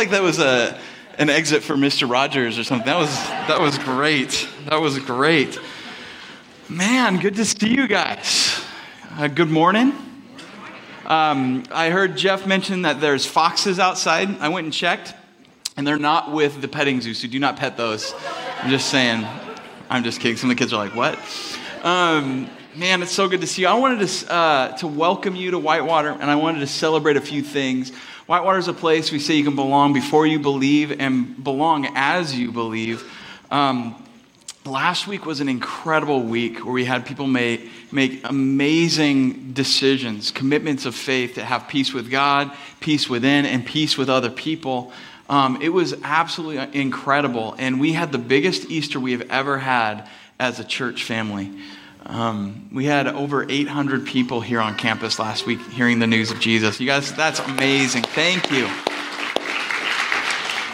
Like that was a, an exit for Mr. Rogers or something. That was, that was great. That was great. Man, good to see you guys. Uh, good morning. Um, I heard Jeff mention that there's foxes outside. I went and checked, and they're not with the petting zoo, so do not pet those. I'm just saying. I'm just kidding. Some of the kids are like, what? Um, man, it's so good to see you. I wanted to, uh, to welcome you to Whitewater, and I wanted to celebrate a few things. Whitewater is a place we say you can belong before you believe and belong as you believe. Um, last week was an incredible week where we had people make, make amazing decisions, commitments of faith to have peace with God, peace within, and peace with other people. Um, it was absolutely incredible. And we had the biggest Easter we have ever had as a church family. Um, we had over 800 people here on campus last week hearing the news of Jesus. You guys, that's amazing. Thank you.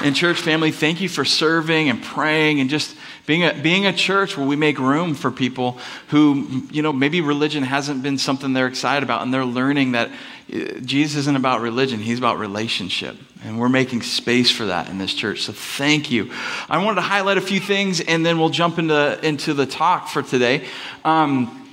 And, church family, thank you for serving and praying and just being a, being a church where we make room for people who, you know, maybe religion hasn't been something they're excited about and they're learning that Jesus isn't about religion, he's about relationship. And we're making space for that in this church. So thank you. I wanted to highlight a few things and then we'll jump into, into the talk for today. Um,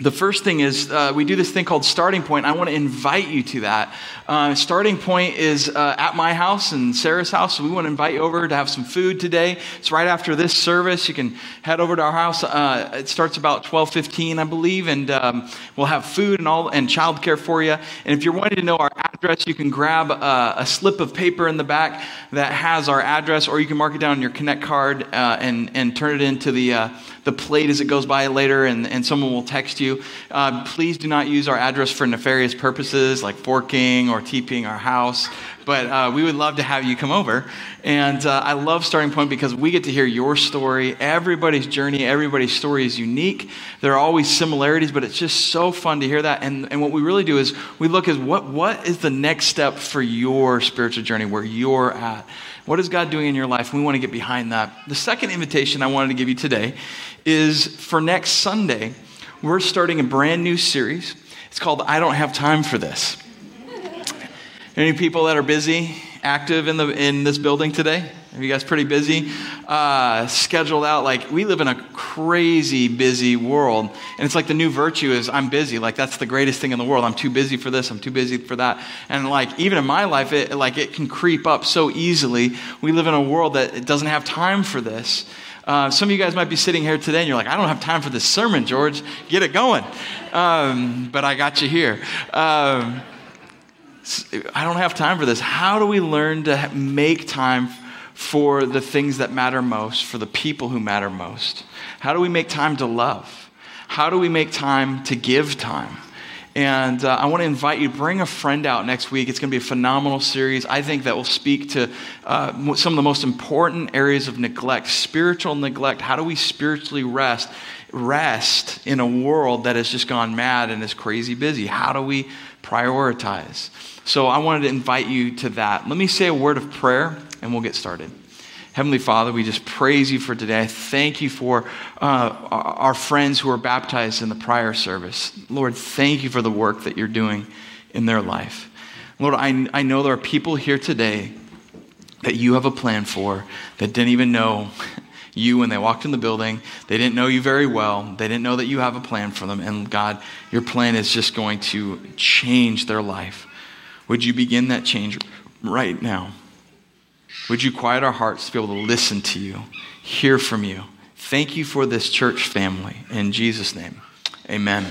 the first thing is uh, we do this thing called starting point. I want to invite you to that. Uh, starting point is uh, at my house and sarah's house so we want to invite you over to have some food today. It's right after this service. You can head over to our house uh, it starts about 12.15 i believe and um, we'll have food and all and childcare for you. And if you're wanting to know our address you can grab uh, a slip of paper in the back that has our address or you can mark it down on your connect card uh, and, and turn it into the the plate as it goes by later, and, and someone will text you. Uh, please do not use our address for nefarious purposes like forking or TPing our house. But uh, we would love to have you come over. And uh, I love Starting Point because we get to hear your story. Everybody's journey, everybody's story is unique. There are always similarities, but it's just so fun to hear that. And, and what we really do is we look at what, what is the next step for your spiritual journey, where you're at. What is God doing in your life? We want to get behind that. The second invitation I wanted to give you today is for next Sunday, we're starting a brand new series. It's called I Don't Have Time for This. Any people that are busy, active in, the, in this building today? Are you guys pretty busy? Uh, scheduled out. Like, we live in a crazy busy world. And it's like the new virtue is I'm busy. Like, that's the greatest thing in the world. I'm too busy for this. I'm too busy for that. And like, even in my life, it, like, it can creep up so easily. We live in a world that it doesn't have time for this. Uh, some of you guys might be sitting here today and you're like, I don't have time for this sermon, George. Get it going. Um, but I got you here. Um, I don't have time for this. How do we learn to make time for the things that matter most, for the people who matter most? How do we make time to love? How do we make time to give time? And uh, I want to invite you, bring a friend out next week. It's going to be a phenomenal series. I think that will speak to uh, some of the most important areas of neglect, spiritual neglect. How do we spiritually rest? Rest in a world that has just gone mad and is crazy busy. How do we prioritize? So I wanted to invite you to that. Let me say a word of prayer and we'll get started. Heavenly Father, we just praise you for today. I thank you for uh, our friends who were baptized in the prior service. Lord, thank you for the work that you're doing in their life. Lord, I, I know there are people here today that you have a plan for that didn't even know you when they walked in the building. They didn't know you very well. They didn't know that you have a plan for them. And God, your plan is just going to change their life. Would you begin that change right now? Would you quiet our hearts to be able to listen to you, hear from you? Thank you for this church family. In Jesus' name, amen.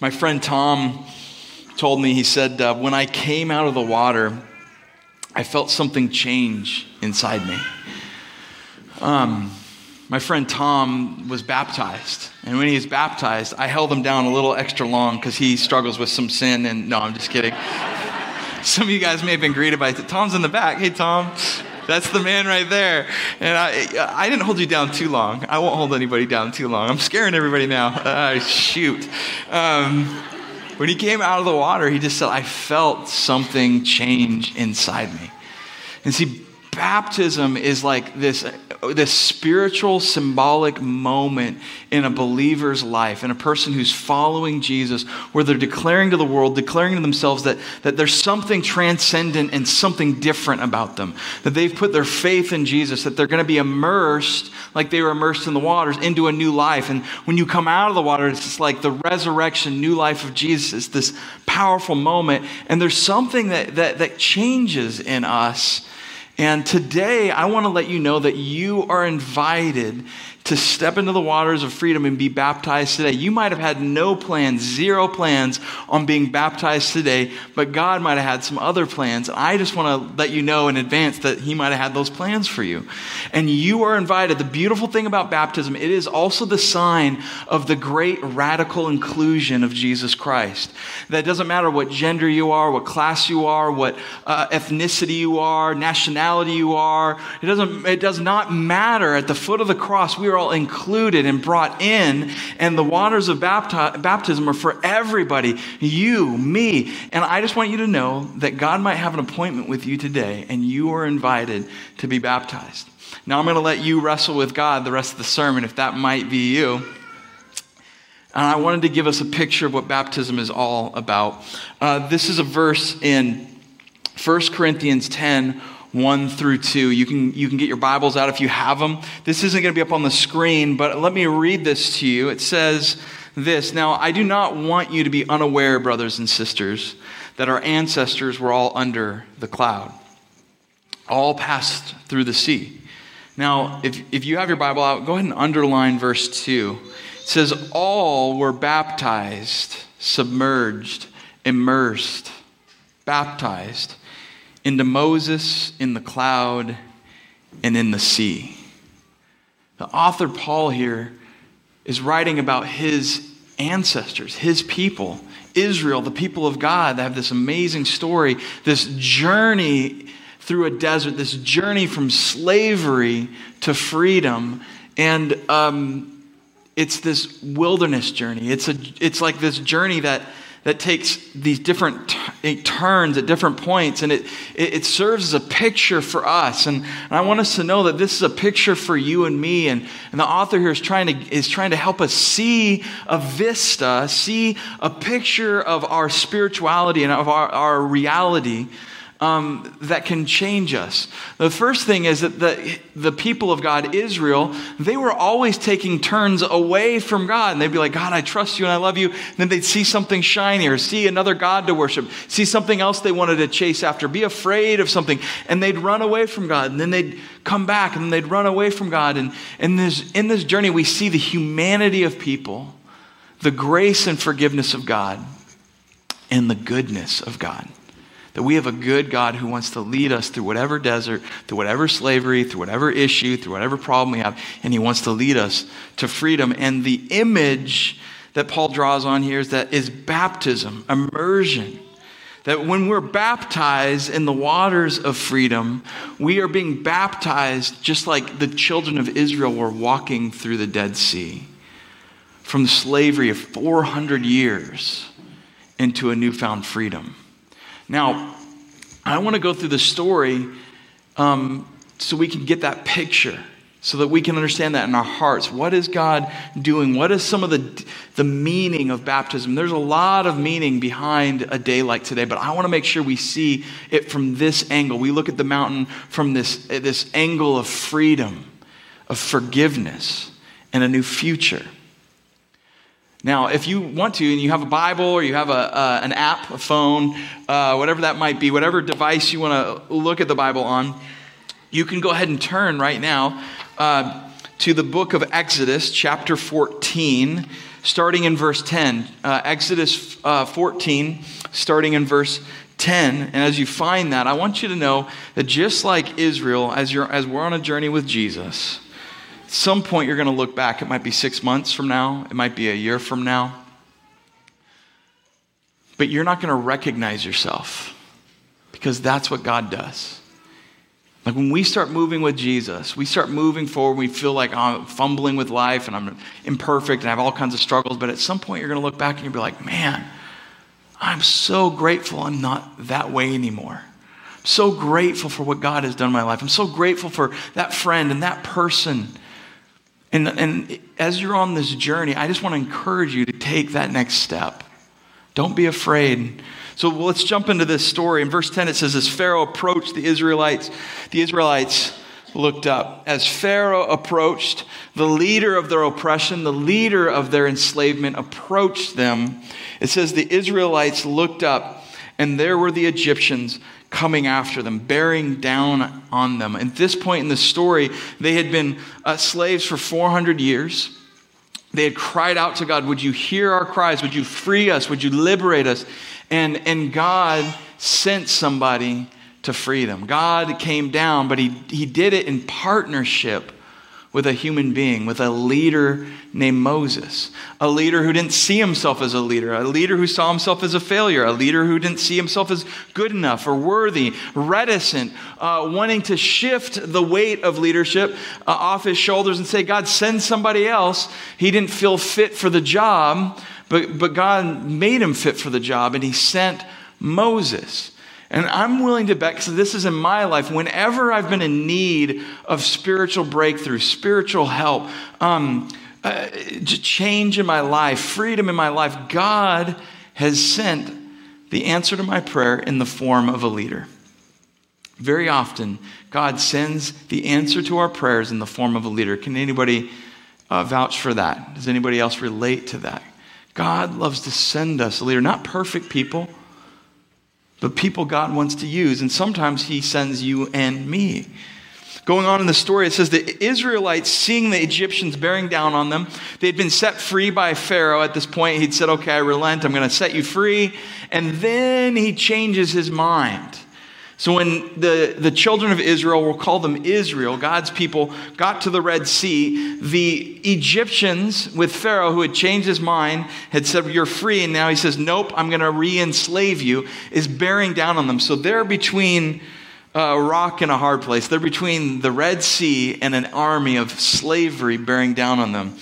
My friend Tom told me, he said, uh, when I came out of the water, I felt something change inside me. Um, my friend Tom was baptized. And when he was baptized, I held him down a little extra long because he struggles with some sin. And no, I'm just kidding. Some of you guys may have been greeted by Tom's in the back. Hey, Tom. That's the man right there. And I, I didn't hold you down too long. I won't hold anybody down too long. I'm scaring everybody now. Uh, shoot. Um, when he came out of the water, he just said, I felt something change inside me. And see, baptism is like this, this spiritual symbolic moment in a believer's life, in a person who's following Jesus, where they're declaring to the world, declaring to themselves that, that there's something transcendent and something different about them, that they've put their faith in Jesus, that they're going to be immersed like they were immersed in the waters into a new life. And when you come out of the water, it's like the resurrection, new life of Jesus. It's this powerful moment. And there's something that, that, that changes in us and today, I want to let you know that you are invited to step into the waters of freedom and be baptized today. You might have had no plans, zero plans on being baptized today, but God might have had some other plans. I just want to let you know in advance that He might have had those plans for you. And you are invited. The beautiful thing about baptism, it is also the sign of the great radical inclusion of Jesus Christ. That doesn't matter what gender you are, what class you are, what uh, ethnicity you are, nationality you are. It doesn't. It does not matter. At the foot of the cross, we are all included and brought in, and the waters of bapti- baptism are for everybody you, me. And I just want you to know that God might have an appointment with you today, and you are invited to be baptized. Now, I'm going to let you wrestle with God the rest of the sermon if that might be you. And I wanted to give us a picture of what baptism is all about. Uh, this is a verse in 1 Corinthians 10 1 through 2. You can, you can get your Bibles out if you have them. This isn't going to be up on the screen, but let me read this to you. It says this Now, I do not want you to be unaware, brothers and sisters, that our ancestors were all under the cloud, all passed through the sea. Now, if, if you have your Bible out, go ahead and underline verse 2. It says, All were baptized, submerged, immersed, baptized into Moses in the cloud and in the sea. The author Paul here is writing about his ancestors, his people, Israel, the people of God that have this amazing story, this journey through a desert, this journey from slavery to freedom. And um, it's this wilderness journey. It's, a, it's like this journey that that takes these different turns at different points, and it, it, it, serves as a picture for us. And, and, I want us to know that this is a picture for you and me. And, and the author here is trying, to, is trying to help us see a vista, see a picture of our spirituality and of our, our reality um, that can change us. The first thing is that the, the people of God, Israel, they were always taking turns away from God. And they'd be like, God, I trust you and I love you. And then they'd see something shiny or see another God to worship, see something else they wanted to chase after, be afraid of something. And they'd run away from God. And then they'd come back and they'd run away from God. And, and this, in this journey, we see the humanity of people, the grace and forgiveness of God, and the goodness of God. That we have a good God who wants to lead us through whatever desert, through whatever slavery, through whatever issue, through whatever problem we have, and He wants to lead us to freedom. And the image that Paul draws on here is that is baptism, immersion. That when we're baptized in the waters of freedom, we are being baptized just like the children of Israel were walking through the Dead Sea from the slavery of 400 years into a newfound freedom. Now, I want to go through the story um, so we can get that picture, so that we can understand that in our hearts. What is God doing? What is some of the, the meaning of baptism? There's a lot of meaning behind a day like today, but I want to make sure we see it from this angle. We look at the mountain from this, this angle of freedom, of forgiveness, and a new future. Now, if you want to, and you have a Bible or you have a, uh, an app, a phone, uh, whatever that might be, whatever device you want to look at the Bible on, you can go ahead and turn right now uh, to the book of Exodus, chapter 14, starting in verse 10. Uh, Exodus uh, 14, starting in verse 10. And as you find that, I want you to know that just like Israel, as, you're, as we're on a journey with Jesus, some point you're going to look back. It might be six months from now, it might be a year from now. But you're not going to recognize yourself because that's what God does. Like when we start moving with Jesus, we start moving forward, we feel like oh, I'm fumbling with life and I'm imperfect and I have all kinds of struggles. But at some point, you're going to look back and you'll be like, man, I'm so grateful I'm not that way anymore. I'm so grateful for what God has done in my life. I'm so grateful for that friend and that person. And, and as you're on this journey, I just want to encourage you to take that next step. Don't be afraid. So let's jump into this story. In verse 10, it says, As Pharaoh approached the Israelites, the Israelites looked up. As Pharaoh approached, the leader of their oppression, the leader of their enslavement, approached them. It says, The Israelites looked up, and there were the Egyptians coming after them, bearing down on them. At this point in the story, they had been uh, slaves for 400 years. They had cried out to God, Would you hear our cries? Would you free us? Would you liberate us? And, and God sent somebody to free them. God came down, but he, he did it in partnership with a human being, with a leader named Moses. A leader who didn't see himself as a leader, a leader who saw himself as a failure, a leader who didn't see himself as good enough or worthy, reticent, uh, wanting to shift the weight of leadership uh, off his shoulders and say, God, send somebody else. He didn't feel fit for the job, but, but God made him fit for the job, and he sent Moses. And I'm willing to bet, because this is in my life, whenever I've been in need of spiritual breakthrough, spiritual help, um, uh, change in my life, freedom in my life, God has sent the answer to my prayer in the form of a leader. Very often, God sends the answer to our prayers in the form of a leader. Can anybody uh, vouch for that? Does anybody else relate to that? God loves to send us a leader, not perfect people but people God wants to use. And sometimes He sends you and me. Going on in the story, it says the Israelites, seeing the Egyptians bearing down on them, they'd been set free by Pharaoh at this point. He'd said, Okay, I relent, I'm going to set you free. And then he changes his mind. So when the, the children of Israel, we'll call them Israel, God's people, got to the Red Sea, the Egyptians with Pharaoh, who had changed his mind, had said, You're free. And now he says, Nope, I'm going to re enslave you, is bearing down on them. So they're between a rock and a hard place. They're between the Red Sea and an army of slavery bearing down on them.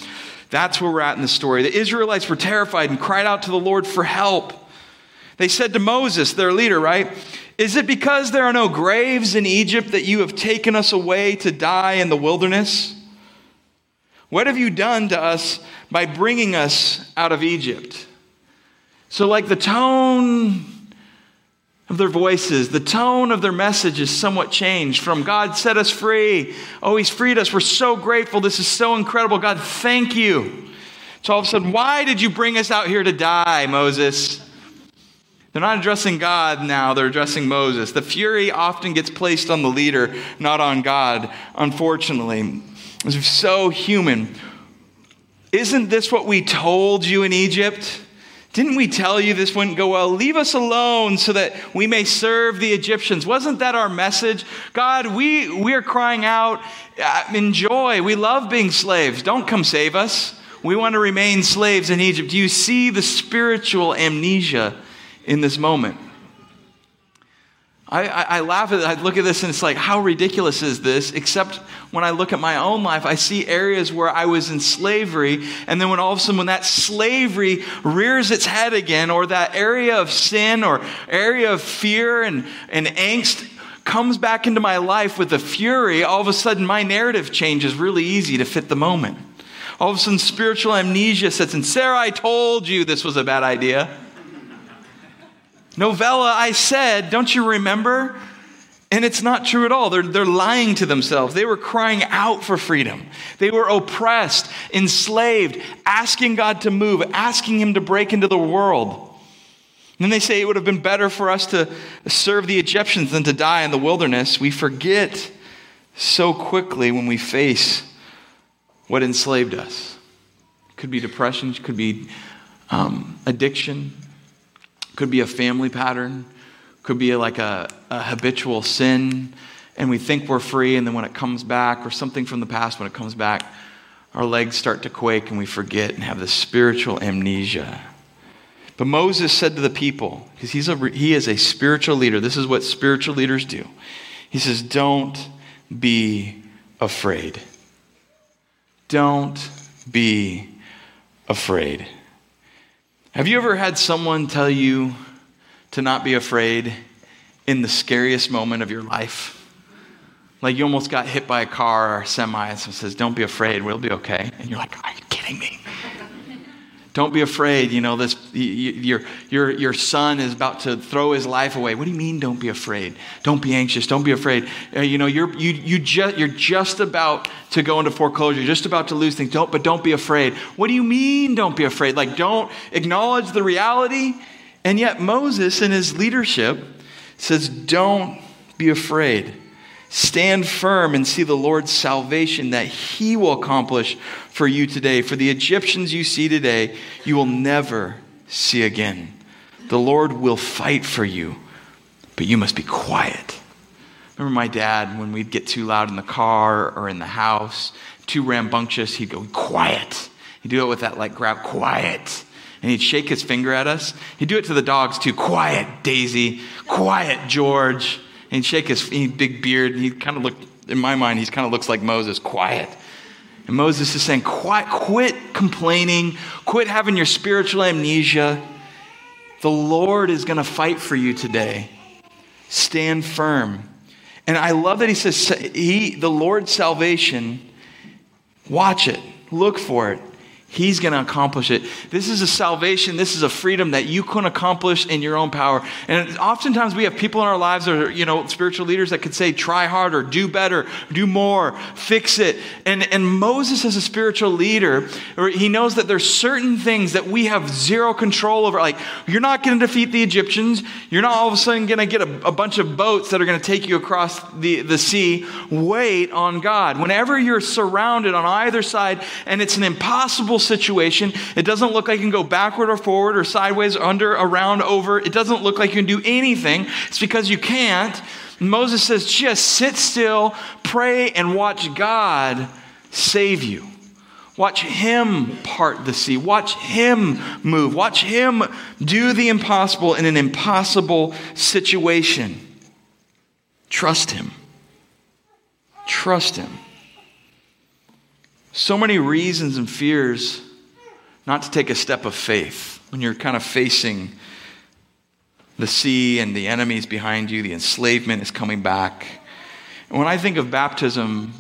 That's where we're at in the story. The Israelites were terrified and cried out to the Lord for help. They said to Moses, their leader, right? Is it because there are no graves in Egypt that you have taken us away to die in the wilderness? What have you done to us by bringing us out of Egypt? So, like the tone of their voices, the tone of their message is somewhat changed from God set us free. Oh, He's freed us. We're so grateful. This is so incredible. God, thank you. So all of a sudden, why did you bring us out here to die, Moses? They're not addressing God now, they're addressing Moses. The fury often gets placed on the leader, not on God, unfortunately. It's so human. Isn't this what we told you in Egypt? Didn't we tell you this wouldn't go well? Leave us alone so that we may serve the Egyptians. Wasn't that our message? God, we, we are crying out, uh, enjoy. We love being slaves. Don't come save us. We want to remain slaves in Egypt. Do you see the spiritual amnesia in this moment. I, I, I, laugh at it. I look at this and it's like, how ridiculous is this? Except when I look at my own life, I see areas where I was in slavery. And then when all of a sudden, when that slavery rears its head again, or that area of sin or area of fear and, and angst comes back into my life with a fury, all of a sudden my narrative changes really easy to fit the moment. All of a sudden, spiritual amnesia sets in. Sarah, I told you this was a bad idea. Novella, I said, don't you remember? And it's not true at all. They're, they're lying to themselves. They were crying out for freedom. They were oppressed, enslaved, asking God to move, asking Him to break into the world. And then they say it would have been better for us to serve the Egyptians than to die in the wilderness. We forget so quickly when we face what enslaved us. Could be depression, it could be um, addiction, could be a family pattern, could be like a, a habitual sin, and we think we're free, and then when it comes back, or something from the past, when it comes back, our legs start to quake and we forget and have this spiritual amnesia. But Moses said to the people, because he's a, he is a spiritual leader, this is what spiritual leaders do. He says, Don't be afraid. Don't be afraid. Have you ever had someone tell you to not be afraid in the scariest moment of your life? Like you almost got hit by a car or a semi and someone says, Don't be afraid, we'll be okay. And you're like, Are you kidding me? Don't be afraid. You know, this, your, your, your son is about to throw his life away. What do you mean, don't be afraid? Don't be anxious. Don't be afraid. Uh, you know, you're, you, you just, you're just about to go into foreclosure. You're just about to lose things. Don't, but don't be afraid. What do you mean, don't be afraid? Like, don't acknowledge the reality. And yet, Moses, in his leadership, says, Don't be afraid. Stand firm and see the Lord's salvation that he will accomplish for you today. For the Egyptians you see today, you will never see again. The Lord will fight for you, but you must be quiet. Remember my dad, when we'd get too loud in the car or in the house, too rambunctious, he'd go, Quiet. He'd do it with that, like, grab, quiet. And he'd shake his finger at us. He'd do it to the dogs, too. Quiet, Daisy. Quiet, George and he'd shake his big beard, and he kind of looked, in my mind, he kind of looks like Moses, quiet. And Moses is saying, quiet, quit complaining, quit having your spiritual amnesia. The Lord is going to fight for you today. Stand firm. And I love that he says, he, the Lord's salvation, watch it, look for it. He's going to accomplish it. This is a salvation. This is a freedom that you couldn't accomplish in your own power. And oftentimes we have people in our lives or, you know, spiritual leaders that could say, try harder, do better, do more, fix it. And, and Moses, as a spiritual leader, he knows that there's certain things that we have zero control over. Like, you're not going to defeat the Egyptians. You're not all of a sudden going to get a, a bunch of boats that are going to take you across the, the sea. Wait on God. Whenever you're surrounded on either side and it's an impossible situation. It doesn't look like you can go backward or forward or sideways, or under, around, over. It doesn't look like you can do anything. It's because you can't. Moses says, just sit still, pray, and watch God save you. Watch Him part the sea. Watch Him move. Watch Him do the impossible in an impossible situation. Trust Him. Trust Him so many reasons and fears not to take a step of faith when you're kind of facing the sea and the enemies behind you, the enslavement is coming back. And when I think of baptism,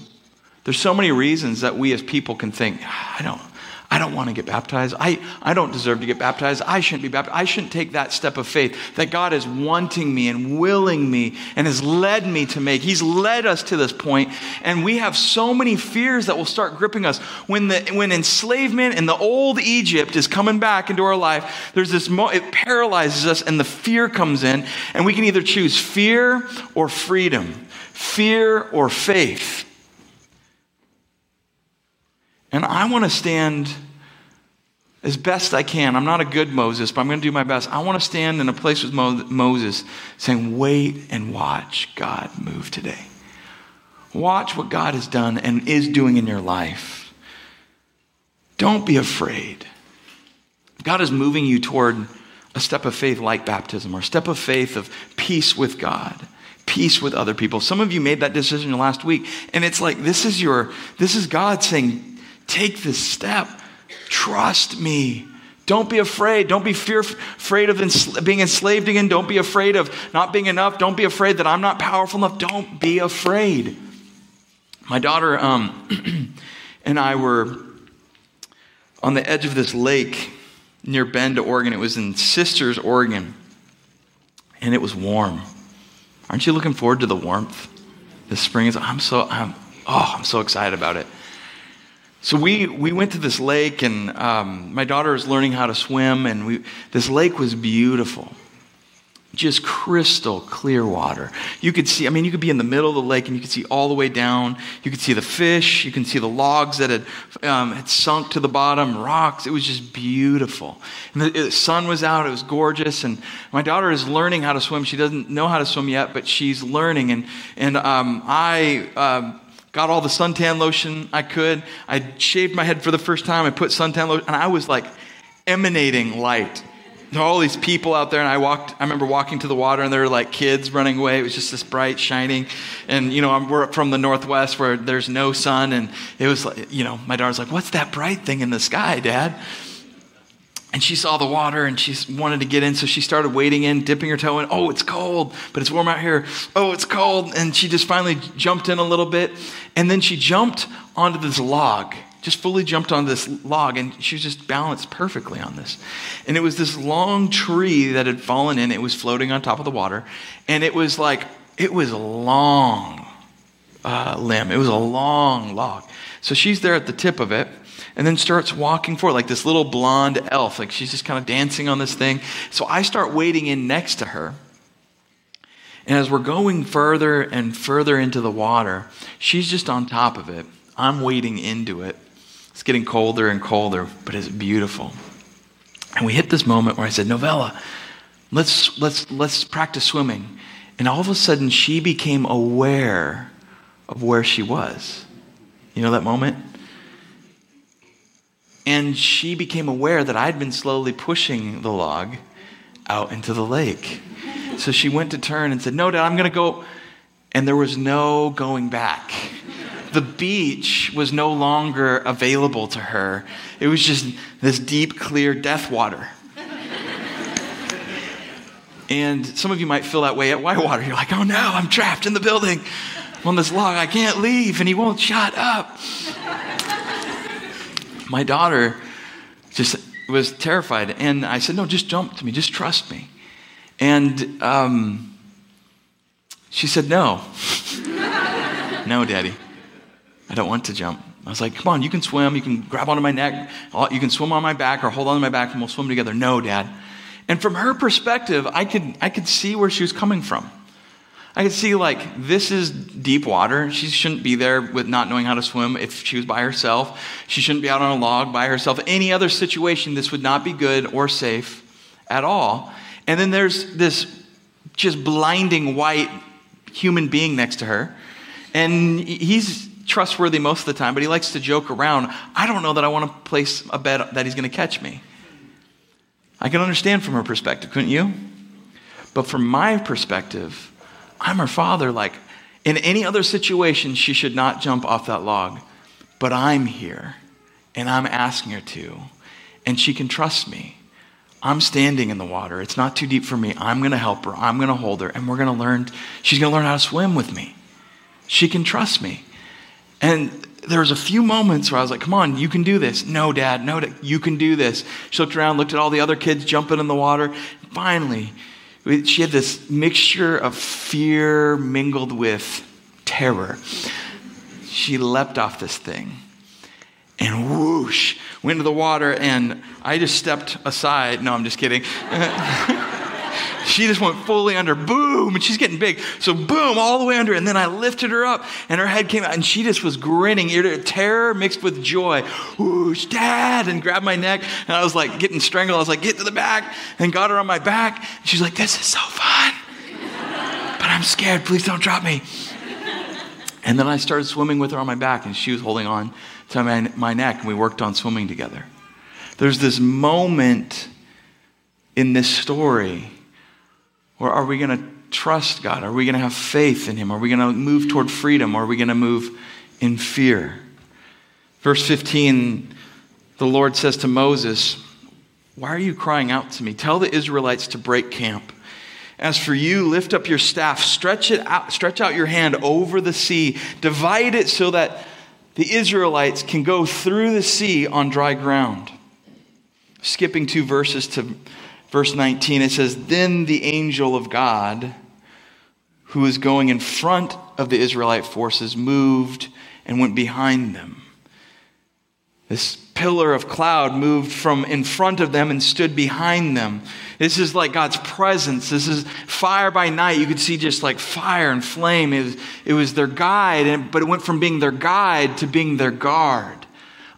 there's so many reasons that we as people can think, ah, I don't, I don't want to get baptized. I, I don't deserve to get baptized. I shouldn't be baptized. I shouldn't take that step of faith that God is wanting me and willing me and has led me to make. He's led us to this point, and we have so many fears that will start gripping us. When, the, when enslavement in the old Egypt is coming back into our life, there's this, mo- it paralyzes us, and the fear comes in, and we can either choose fear or freedom, fear or faith. And I want to stand as best I can. I'm not a good Moses, but I'm going to do my best. I want to stand in a place with Mo- Moses saying, Wait and watch God move today. Watch what God has done and is doing in your life. Don't be afraid. God is moving you toward a step of faith like baptism or a step of faith of peace with God peace with other people. Some of you made that decision last week, and it's like this is your this is God saying, Take this step. Trust me. Don't be afraid. Don't be fear, afraid of being enslaved again. Don't be afraid of not being enough. Don't be afraid that I'm not powerful enough. Don't be afraid. My daughter um, and I were on the edge of this lake near Bend, Oregon. It was in Sisters, Oregon, and it was warm. Aren't you looking forward to the warmth? This spring is. I'm so. I'm. Oh, I'm so excited about it. So we, we went to this lake, and um, my daughter was learning how to swim, and we, this lake was beautiful. Just crystal clear water. You could see, I mean, you could be in the middle of the lake and you could see all the way down. You could see the fish. You can see the logs that had, um, had sunk to the bottom, rocks. It was just beautiful. And the, the, sun was out. It was gorgeous. And my daughter is learning how to swim. She doesn't know how to swim yet, but she's learning. And, and um, I. Got all the suntan lotion I could. I shaved my head for the first time. I put suntan lotion, and I was like emanating light. There all these people out there, and I walked. I remember walking to the water, and there were like kids running away. It was just this bright, shining, and you know, we're from the northwest where there's no sun, and it was like, you know, my daughter's like, "What's that bright thing in the sky, Dad?" and she saw the water and she wanted to get in, so she started wading in, dipping her toe in. Oh, it's cold, but it's warm out here. Oh, it's cold. And she just finally jumped in a little bit. And then she jumped onto this log, just fully jumped onto this log, and she was just balanced perfectly on this. And it was this long tree that had fallen in, it was floating on top of the water. And it was like, it was a long uh, limb, it was a long log. So she's there at the tip of it and then starts walking forward like this little blonde elf. Like she's just kind of dancing on this thing. So I start wading in next to her. And as we're going further and further into the water, she's just on top of it. I'm wading into it. It's getting colder and colder, but it's beautiful. And we hit this moment where I said, Novella, let's, let's, let's practice swimming. And all of a sudden, she became aware of where she was. You know that moment? And she became aware that I'd been slowly pushing the log out into the lake. So she went to turn and said, No, Dad, I'm going to go. And there was no going back. The beach was no longer available to her. It was just this deep, clear death water. And some of you might feel that way at Whitewater. You're like, oh no, I'm trapped in the building on this log. I can't leave, and he won't shut up my daughter just was terrified. And I said, No, just jump to me, just trust me. And um, she said, No. no, Daddy. I don't want to jump. I was like, Come on, you can swim. You can grab onto my neck. You can swim on my back or hold on to my back and we'll swim together. No, Dad. And from her perspective, I could, I could see where she was coming from. I could see like this is deep water. She shouldn't be there with not knowing how to swim if she was by herself. She shouldn't be out on a log by herself. Any other situation, this would not be good or safe at all. And then there's this just blinding white human being next to her. And he's trustworthy most of the time, but he likes to joke around. I don't know that I want to place a bet that he's going to catch me. I can understand from her perspective, couldn't you? But from my perspective, I'm her father. Like, in any other situation, she should not jump off that log. But I'm here, and I'm asking her to, and she can trust me. I'm standing in the water. It's not too deep for me. I'm going to help her. I'm going to hold her, and we're going to learn. She's going to learn how to swim with me. She can trust me. And there was a few moments where I was like, come on, you can do this. No, dad, no, you can do this. She looked around, looked at all the other kids jumping in the water. Finally, she had this mixture of fear mingled with terror. She leapt off this thing and whoosh, went into the water, and I just stepped aside. No, I'm just kidding. she just went fully under, boom, and she's getting big. So, boom, all the way under. And then I lifted her up, and her head came out, and she just was grinning, terror mixed with joy. Whoosh, dad, and grabbed my neck. And I was like getting strangled. I was like, get to the back, and got her on my back. And she's like, this is so fun. but I'm scared. Please don't drop me. And then I started swimming with her on my back, and she was holding on to my, my neck, and we worked on swimming together. There's this moment in this story or are we going to trust God? Are we going to have faith in Him? Are we going to move toward freedom? Are we going to move in fear? Verse 15, the Lord says to Moses, Why are you crying out to me? Tell the Israelites to break camp. As for you, lift up your staff, stretch it out, stretch out your hand over the sea, divide it so that the Israelites can go through the sea on dry ground. Skipping two verses to verse 19, it says, Then the angel of God, who was going in front of the Israelite forces, moved and went behind them. This pillar of cloud moved from in front of them and stood behind them. This is like God's presence. This is fire by night. You could see just like fire and flame. It was, it was their guide, but it went from being their guide to being their guard.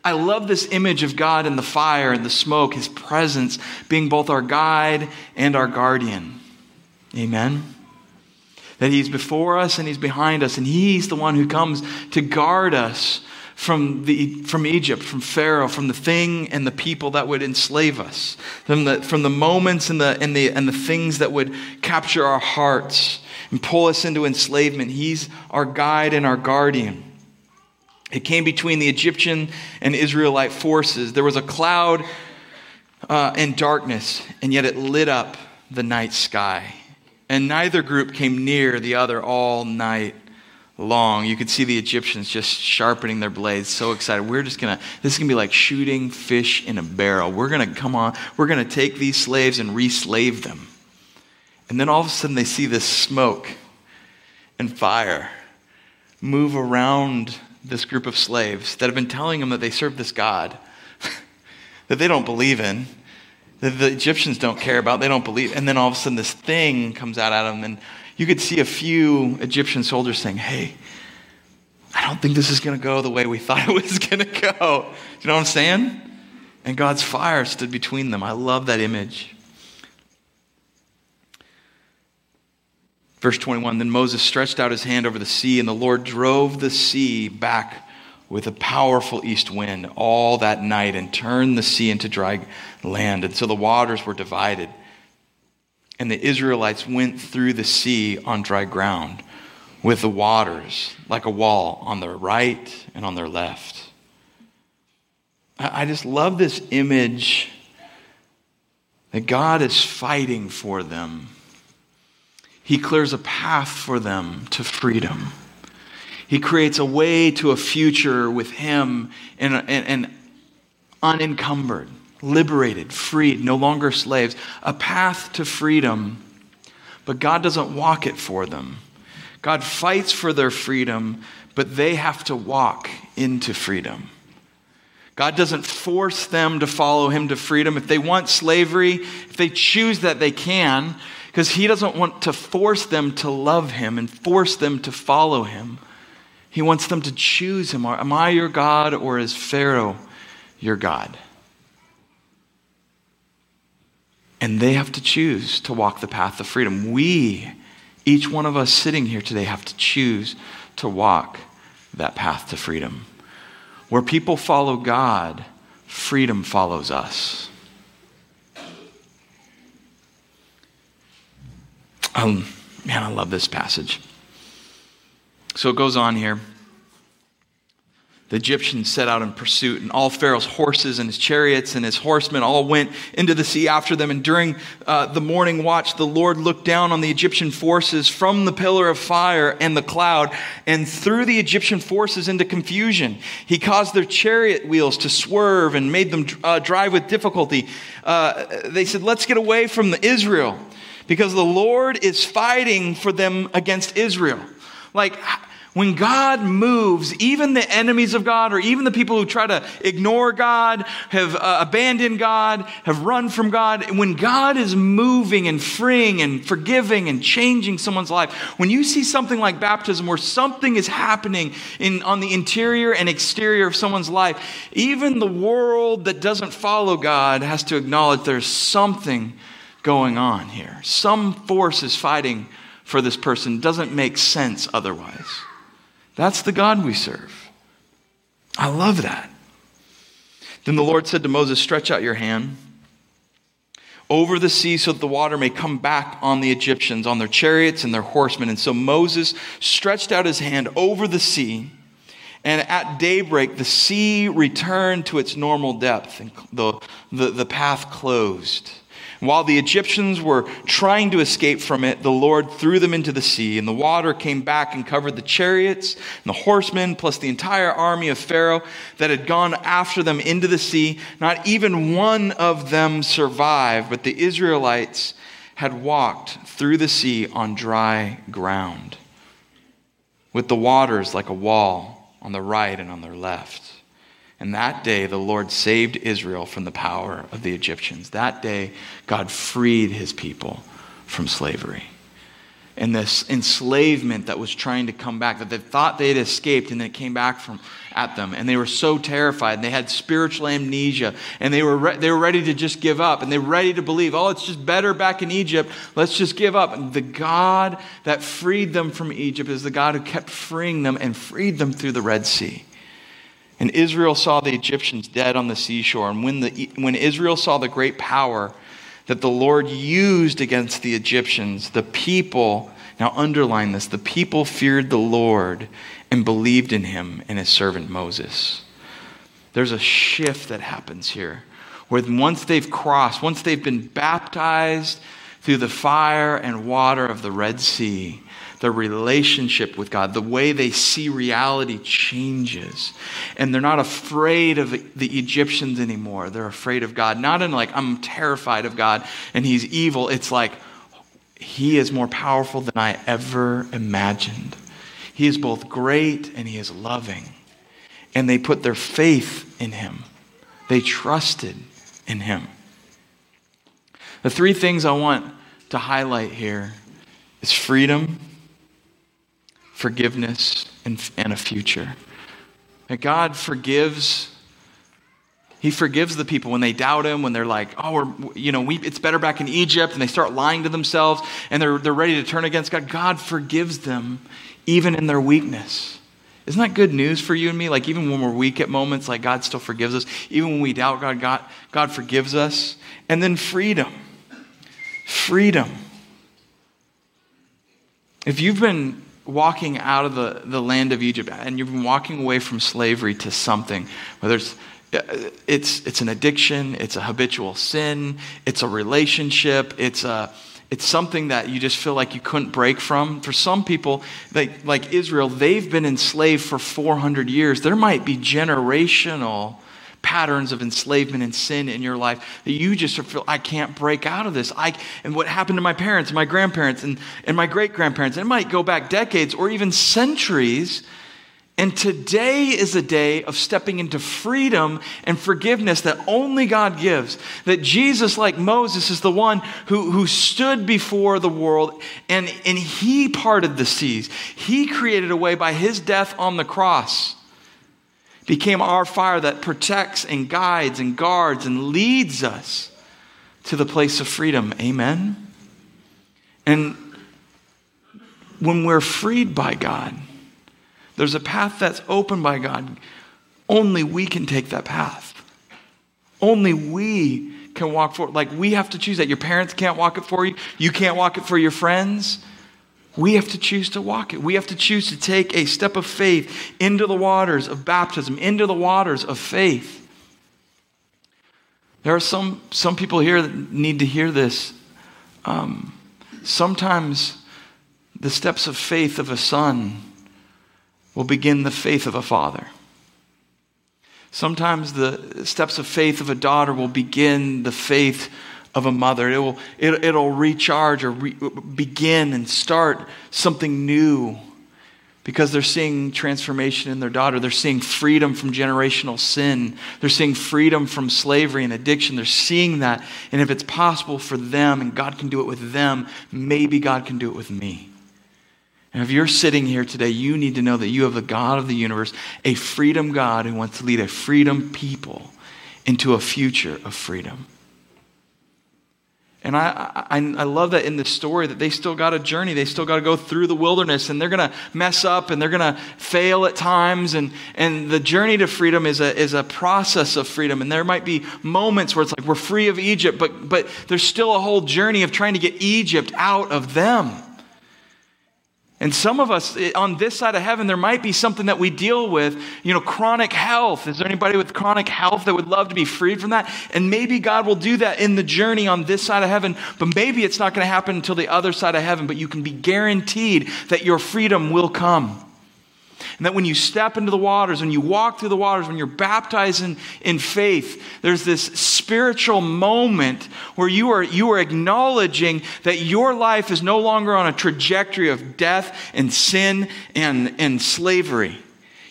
I love this image of God in the fire and the smoke, his presence being both our guide and our guardian. Amen. That he's before us and he's behind us, and he's the one who comes to guard us from, the, from Egypt, from Pharaoh, from the thing and the people that would enslave us, from the, from the moments and the, and, the, and the things that would capture our hearts and pull us into enslavement. He's our guide and our guardian. It came between the Egyptian and Israelite forces. There was a cloud uh, and darkness, and yet it lit up the night sky. And neither group came near the other all night long. You could see the Egyptians just sharpening their blades, so excited. We're just gonna, this is gonna be like shooting fish in a barrel. We're gonna come on, we're gonna take these slaves and re slave them. And then all of a sudden they see this smoke and fire move around this group of slaves that have been telling them that they serve this God that they don't believe in, that the Egyptians don't care about, they don't believe. And then all of a sudden this thing comes out at them and you could see a few Egyptian soldiers saying, Hey, I don't think this is going to go the way we thought it was going to go. You know what I'm saying? And God's fire stood between them. I love that image. Verse 21 Then Moses stretched out his hand over the sea, and the Lord drove the sea back with a powerful east wind all that night and turned the sea into dry land. And so the waters were divided and the Israelites went through the sea on dry ground with the waters like a wall on their right and on their left. I just love this image that God is fighting for them. He clears a path for them to freedom. He creates a way to a future with Him and, and, and unencumbered liberated, freed, no longer slaves, a path to freedom. But God doesn't walk it for them. God fights for their freedom, but they have to walk into freedom. God doesn't force them to follow Him to freedom. If they want slavery, if they choose that, they can, because He doesn't want to force them to love Him and force them to follow Him. He wants them to choose Him. Am I your God or is Pharaoh your God? And they have to choose to walk the path of freedom. We, each one of us sitting here today, have to choose to walk that path to freedom. Where people follow God, freedom follows us. Um, man, I love this passage. So it goes on here. The Egyptians set out in pursuit, and all Pharaoh's horses and his chariots and his horsemen all went into the sea after them. And during uh, the morning watch, the Lord looked down on the Egyptian forces from the pillar of fire and the cloud and threw the Egyptian forces into confusion. He caused their chariot wheels to swerve and made them uh, drive with difficulty. Uh, they said, Let's get away from the Israel because the Lord is fighting for them against Israel. Like, when God moves, even the enemies of God, or even the people who try to ignore God, have uh, abandoned God, have run from God, when God is moving and freeing and forgiving and changing someone's life, when you see something like baptism where something is happening in, on the interior and exterior of someone's life, even the world that doesn't follow God has to acknowledge there's something going on here. Some force is fighting for this person. Doesn't make sense otherwise. That's the God we serve. I love that. Then the Lord said to Moses, Stretch out your hand over the sea so that the water may come back on the Egyptians, on their chariots and their horsemen. And so Moses stretched out his hand over the sea. And at daybreak, the sea returned to its normal depth, and the, the, the path closed. While the Egyptians were trying to escape from it, the Lord threw them into the sea, and the water came back and covered the chariots and the horsemen, plus the entire army of Pharaoh that had gone after them into the sea. Not even one of them survived, but the Israelites had walked through the sea on dry ground, with the waters like a wall on the right and on their left. And that day, the Lord saved Israel from the power of the Egyptians. That day, God freed his people from slavery. And this enslavement that was trying to come back, that they thought they had escaped and then it came back from, at them. And they were so terrified. And they had spiritual amnesia. And they were, re- they were ready to just give up. And they were ready to believe, oh, it's just better back in Egypt. Let's just give up. And the God that freed them from Egypt is the God who kept freeing them and freed them through the Red Sea. And Israel saw the Egyptians dead on the seashore. And when, the, when Israel saw the great power that the Lord used against the Egyptians, the people, now underline this, the people feared the Lord and believed in him and his servant Moses. There's a shift that happens here where once they've crossed, once they've been baptized through the fire and water of the Red Sea, their relationship with God, the way they see reality changes. And they're not afraid of the Egyptians anymore. They're afraid of God. Not in like, I'm terrified of God and he's evil. It's like, he is more powerful than I ever imagined. He is both great and he is loving. And they put their faith in him, they trusted in him. The three things I want to highlight here is freedom, forgiveness, and, and a future. That God forgives. He forgives the people when they doubt him, when they're like, oh, we're, you know, we, it's better back in Egypt, and they start lying to themselves and they're, they're ready to turn against God. God forgives them even in their weakness. Isn't that good news for you and me? Like, even when we're weak at moments, like, God still forgives us. Even when we doubt God, God, God forgives us. And then freedom. Freedom. If you've been walking out of the, the land of Egypt and you've been walking away from slavery to something, whether it's uh, it's, it's an addiction, it's a habitual sin, it's a relationship, it's, a, it's something that you just feel like you couldn't break from. For some people, like, like Israel, they've been enslaved for 400 years. There might be generational patterns of enslavement and sin in your life that you just feel I can't break out of this. I and what happened to my parents and my grandparents and, and my great grandparents. It might go back decades or even centuries. And today is a day of stepping into freedom and forgiveness that only God gives. That Jesus, like Moses, is the one who, who stood before the world and, and he parted the seas. He created a way by his death on the cross became our fire that protects and guides and guards and leads us to the place of freedom. Amen? And when we're freed by God, there's a path that's opened by God. Only we can take that path. Only we can walk forward. Like we have to choose that. Your parents can't walk it for you. You can't walk it for your friends. We have to choose to walk it. We have to choose to take a step of faith into the waters of baptism, into the waters of faith. There are some, some people here that need to hear this. Um, sometimes the steps of faith of a son will begin the faith of a father. Sometimes the steps of faith of a daughter will begin the faith of a mother. It will, it, it'll recharge or re, begin and start something new because they're seeing transformation in their daughter. They're seeing freedom from generational sin. They're seeing freedom from slavery and addiction. They're seeing that. And if it's possible for them and God can do it with them, maybe God can do it with me. And if you're sitting here today, you need to know that you have the God of the universe, a freedom God who wants to lead a freedom people into a future of freedom. And I, I, I, love that in the story that they still got a journey. They still got to go through the wilderness and they're going to mess up and they're going to fail at times. And, and the journey to freedom is a, is a process of freedom. And there might be moments where it's like we're free of Egypt, but, but there's still a whole journey of trying to get Egypt out of them. And some of us eh, on this side of heaven, there might be something that we deal with, you know, chronic health. Is there anybody with chronic health that would love to be freed from that? And maybe God will do that in the journey on this side of heaven, but maybe it's not going to happen until the other side of heaven. But you can be guaranteed that your freedom will come. And that when you step into the waters, when you walk through the waters, when you're baptized in, in faith, there's this spiritual moment where you are, you are acknowledging that your life is no longer on a trajectory of death and sin and, and slavery.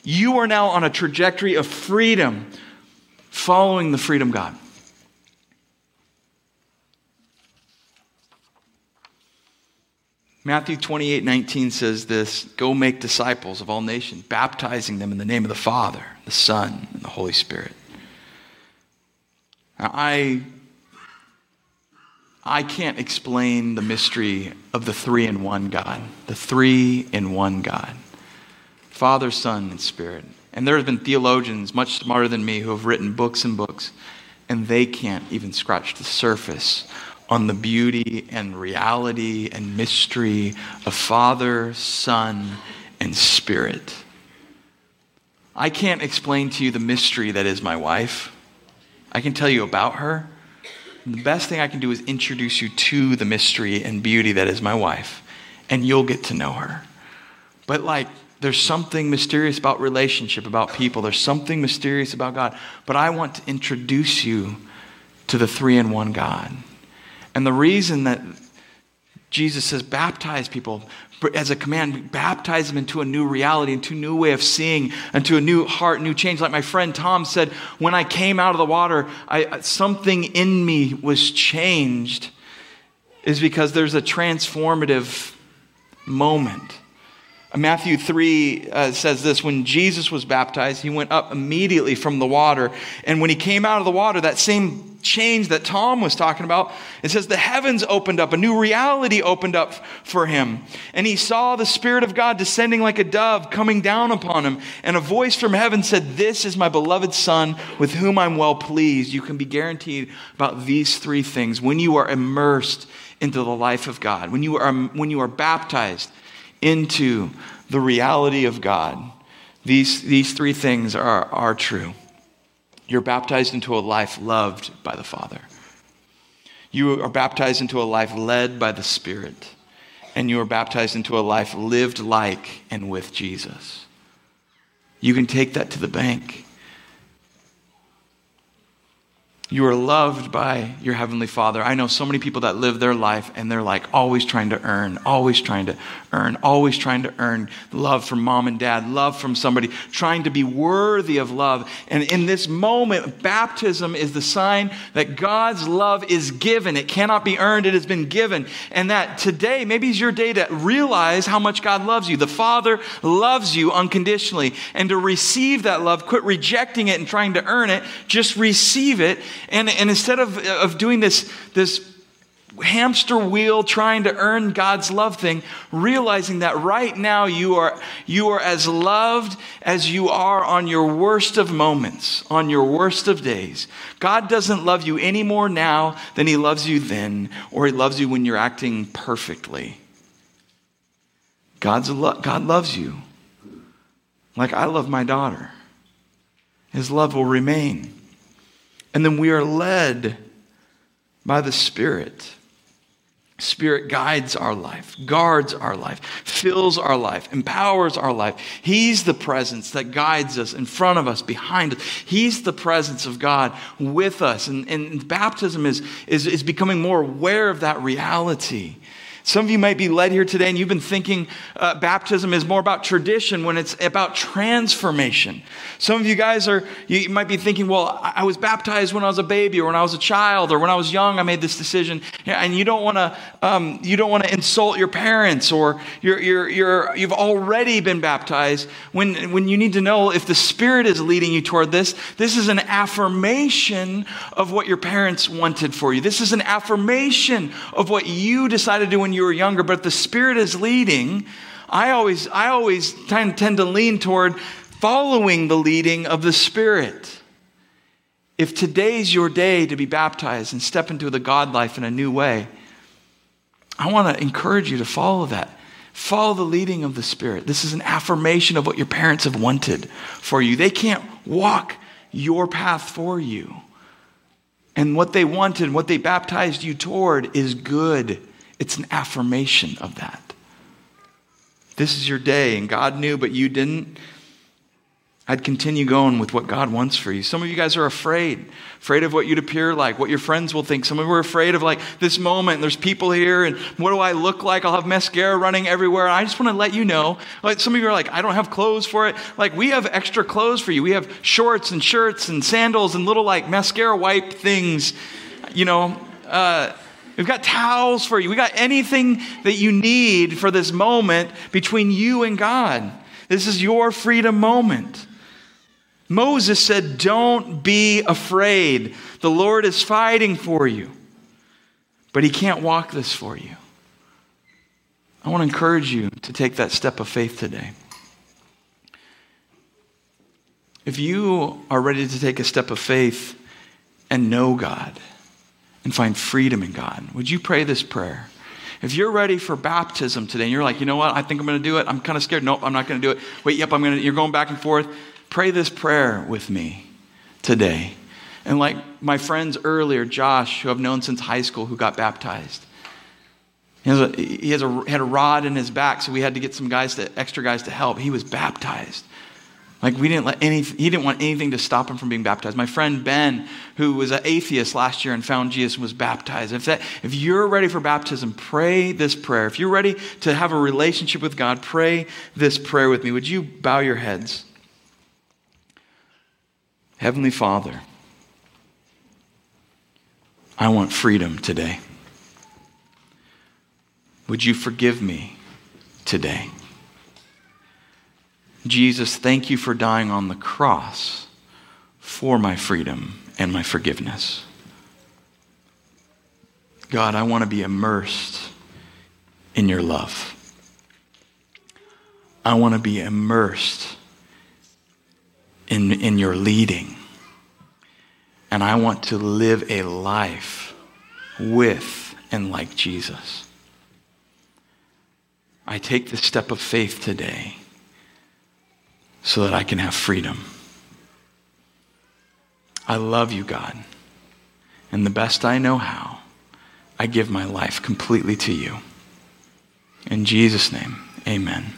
You are now on a trajectory of freedom, following the freedom God. Matthew 28 19 says this Go make disciples of all nations, baptizing them in the name of the Father, the Son, and the Holy Spirit. Now, I, I can't explain the mystery of the three in one God, the three in one God Father, Son, and Spirit. And there have been theologians much smarter than me who have written books and books, and they can't even scratch the surface on the beauty and reality and mystery of Father, Son, and Spirit. I can't explain to you the mystery that is my wife. I can tell you about her. The best thing I can do is introduce you to the mystery and beauty that is my wife, and you'll get to know her. But, like, there's something mysterious about relationship, about people. There's something mysterious about God. But I want to introduce you to the three in one God. And the reason that Jesus says, baptize people as a command, baptize them into a new reality, into a new way of seeing, into a new heart, new change. Like my friend Tom said, when I came out of the water, I, something in me was changed, is because there's a transformative moment. Matthew 3 uh, says this when Jesus was baptized, he went up immediately from the water. And when he came out of the water, that same change that Tom was talking about, it says the heavens opened up, a new reality opened up for him. And he saw the Spirit of God descending like a dove coming down upon him. And a voice from heaven said, This is my beloved Son with whom I'm well pleased. You can be guaranteed about these three things when you are immersed into the life of God, when you are, when you are baptized into the reality of God, these, these three things are, are true. You're baptized into a life loved by the Father. You are baptized into a life led by the Spirit. And you are baptized into a life lived like and with Jesus. You can take that to the bank. You are loved by your Heavenly Father. I know so many people that live their life and they're like always trying to earn, always trying to earn, always trying to earn love from mom and dad, love from somebody, trying to be worthy of love. And in this moment, baptism is the sign that God's love is given. It cannot be earned, it has been given. And that today, maybe is your day to realize how much God loves you. The Father loves you unconditionally. And to receive that love, quit rejecting it and trying to earn it, just receive it and, and instead of, of doing this, this hamster wheel trying to earn God's love thing, realizing that right now you are, you are as loved as you are on your worst of moments, on your worst of days. God doesn't love you any more now than he loves you then, or he loves you when you're acting perfectly. God's lo- God loves you like I love my daughter. His love will remain. And then we are led by the Spirit. Spirit guides our life, guards our life, fills our life, empowers our life. He's the presence that guides us in front of us, behind us. He's the presence of God with us. And, and baptism is, is, is becoming more aware of that reality. Some of you might be led here today and you've been thinking uh, baptism is more about tradition when it's about transformation. Some of you guys are, you might be thinking, well, I was baptized when I was a baby or when I was a child or when I was young, I made this decision. And you don't want to, um, you don't want to insult your parents or you're, you're, you're, you've already been baptized when, when you need to know if the Spirit is leading you toward this. This is an affirmation of what your parents wanted for you. This is an affirmation of what you decided to do when you were younger, but the Spirit is leading, I always, I always tend, tend to lean toward following the leading of the Spirit. If today's your day to be baptized and step into the God life in a new way, I want to encourage you to follow that. Follow the leading of the Spirit. This is an affirmation of what your parents have wanted for you. They can't walk your path for you. And what they wanted, what they baptized you toward, is good. It's an affirmation of that. This is your day, and God knew, but you didn't. I'd continue going with what God wants for you. Some of you guys are afraid, afraid of what you'd appear like, what your friends will think. Some of you are afraid of like this moment. There's people here, and what do I look like? I'll have mascara running everywhere. I just want to let you know. Like some of you are like, I don't have clothes for it. Like we have extra clothes for you. We have shorts and shirts and sandals and little like mascara wipe things. You know, uh, We've got towels for you. We got anything that you need for this moment between you and God. This is your freedom moment. Moses said, Don't be afraid. The Lord is fighting for you. But he can't walk this for you. I want to encourage you to take that step of faith today. If you are ready to take a step of faith and know God, and find freedom in God. Would you pray this prayer? If you're ready for baptism today and you're like, you know what, I think I'm going to do it. I'm kind of scared. Nope, I'm not going to do it. Wait, yep, I'm going to. You're going back and forth. Pray this prayer with me today. And like my friends earlier, Josh, who I've known since high school, who got baptized. He has, a, he has a, had a rod in his back, so we had to get some guys to, extra guys to help. He was baptized. Like we didn't let any, he didn't want anything to stop him from being baptized. My friend Ben, who was an atheist last year and found Jesus, and was baptized. If, that, if you're ready for baptism, pray this prayer. If you're ready to have a relationship with God, pray this prayer with me. Would you bow your heads? Heavenly Father, I want freedom today. Would you forgive me today? Jesus, thank you for dying on the cross for my freedom and my forgiveness. God, I want to be immersed in your love. I want to be immersed in, in your leading. And I want to live a life with and like Jesus. I take the step of faith today so that I can have freedom. I love you, God. And the best I know how, I give my life completely to you. In Jesus' name, amen.